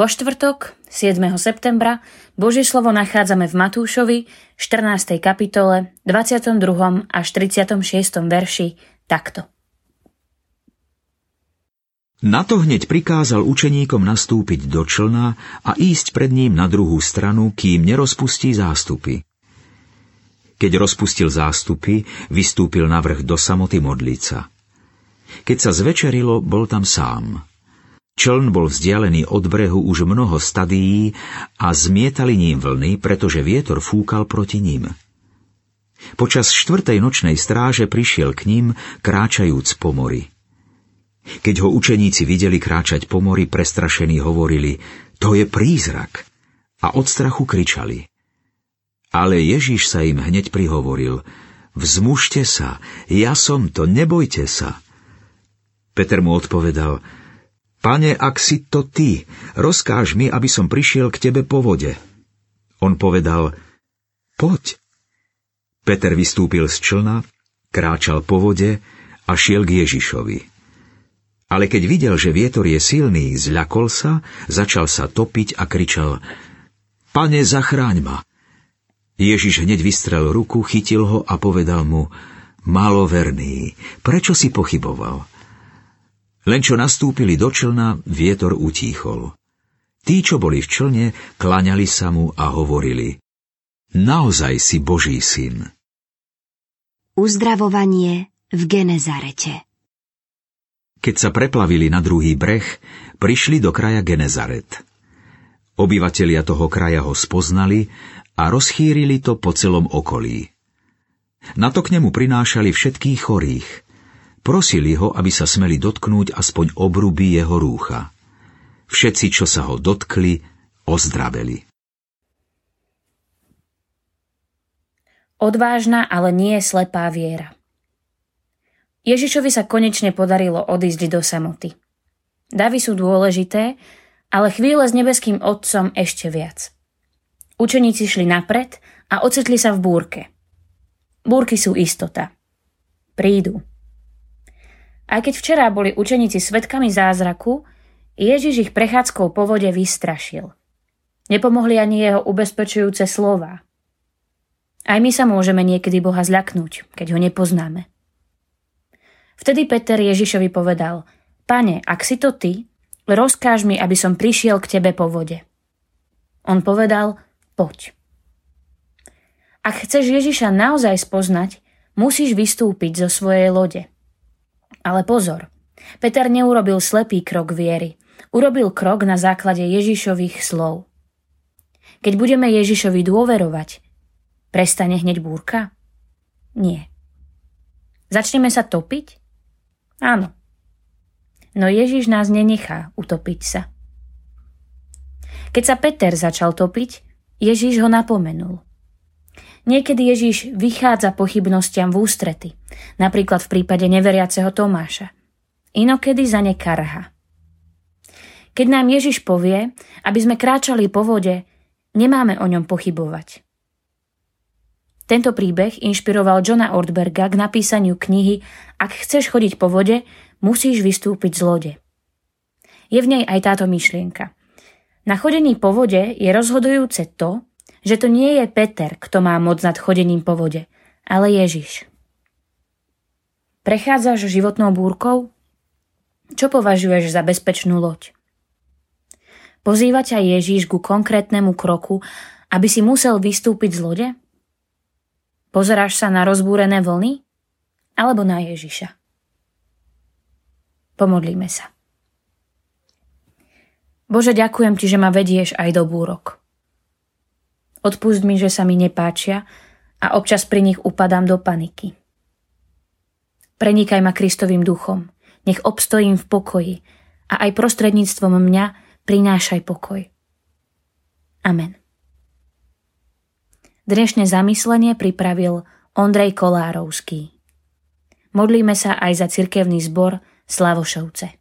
Vo štvrtok, 7. septembra, Božie slovo nachádzame v Matúšovi, 14. kapitole, 22. až 36. verši takto. Na to hneď prikázal učeníkom nastúpiť do člna a ísť pred ním na druhú stranu, kým nerozpustí zástupy. Keď rozpustil zástupy, vystúpil na vrch do samoty modlica. Keď sa zvečerilo, bol tam sám. Čln bol vzdialený od brehu už mnoho stadií a zmietali ním vlny, pretože vietor fúkal proti ním. Počas štvrtej nočnej stráže prišiel k ním, kráčajúc po mori. Keď ho učeníci videli kráčať po mori, prestrašení hovorili, to je prízrak. A od strachu kričali. Ale Ježiš sa im hneď prihovoril, vzmužte sa, ja som to, nebojte sa. Peter mu odpovedal, Pane, ak si to ty, rozkáž mi, aby som prišiel k tebe po vode. On povedal, poď. Peter vystúpil z člna, kráčal po vode a šiel k Ježišovi. Ale keď videl, že vietor je silný, zľakol sa, začal sa topiť a kričal, Pane, zachráň ma! Ježiš hneď vystrel ruku, chytil ho a povedal mu, Maloverný, prečo si pochyboval? Len čo nastúpili do člna, vietor utíchol. Tí, čo boli v člne, klaňali sa mu a hovorili Naozaj si Boží syn. Uzdravovanie v Genezarete Keď sa preplavili na druhý breh, prišli do kraja Genezaret. Obyvatelia toho kraja ho spoznali a rozchýrili to po celom okolí. Na to k nemu prinášali všetkých chorých – Prosili ho, aby sa smeli dotknúť aspoň obruby jeho rúcha. Všetci, čo sa ho dotkli, ozdraveli. Odvážna, ale nie slepá viera. Ježišovi sa konečne podarilo odísť do samoty. Davy sú dôležité, ale chvíle s nebeským Otcom ešte viac. Učeníci šli napred a ocitli sa v búrke. Búrky sú istota. Prídu. Aj keď včera boli učeníci svetkami zázraku, Ježiš ich prechádzkou po vode vystrašil. Nepomohli ani jeho ubezpečujúce slova. Aj my sa môžeme niekedy Boha zľaknúť, keď ho nepoznáme. Vtedy Peter Ježišovi povedal, Pane, ak si to ty, rozkáž mi, aby som prišiel k tebe po vode. On povedal, poď. Ak chceš Ježiša naozaj spoznať, musíš vystúpiť zo svojej lode. Ale pozor, Peter neurobil slepý krok viery. Urobil krok na základe Ježišových slov. Keď budeme Ježišovi dôverovať, prestane hneď búrka? Nie. Začneme sa topiť? Áno. No Ježiš nás nenechá utopiť sa. Keď sa Peter začal topiť, Ježiš ho napomenul. Niekedy Ježiš vychádza pochybnostiam v ústrety, napríklad v prípade neveriaceho Tomáša. Inokedy za ne karha. Keď nám Ježiš povie, aby sme kráčali po vode, nemáme o ňom pochybovať. Tento príbeh inšpiroval Johna Ortberga k napísaniu knihy Ak chceš chodiť po vode, musíš vystúpiť z lode. Je v nej aj táto myšlienka. Na chodení po vode je rozhodujúce to, že to nie je Peter, kto má moc nad chodením po vode, ale Ježiš. Prechádzaš životnou búrkou? Čo považuješ za bezpečnú loď? Pozýva ťa Ježiš ku konkrétnemu kroku, aby si musel vystúpiť z lode? Pozeráš sa na rozbúrené vlny? Alebo na Ježiša? Pomodlíme sa. Bože, ďakujem Ti, že ma vedieš aj do búrok. Odpust mi, že sa mi nepáčia a občas pri nich upadám do paniky. Prenikaj ma Kristovým duchom, nech obstojím v pokoji a aj prostredníctvom mňa prinášaj pokoj. Amen. Dnešné zamyslenie pripravil Ondrej Kolárovský. Modlíme sa aj za cirkevný zbor Slavošovce.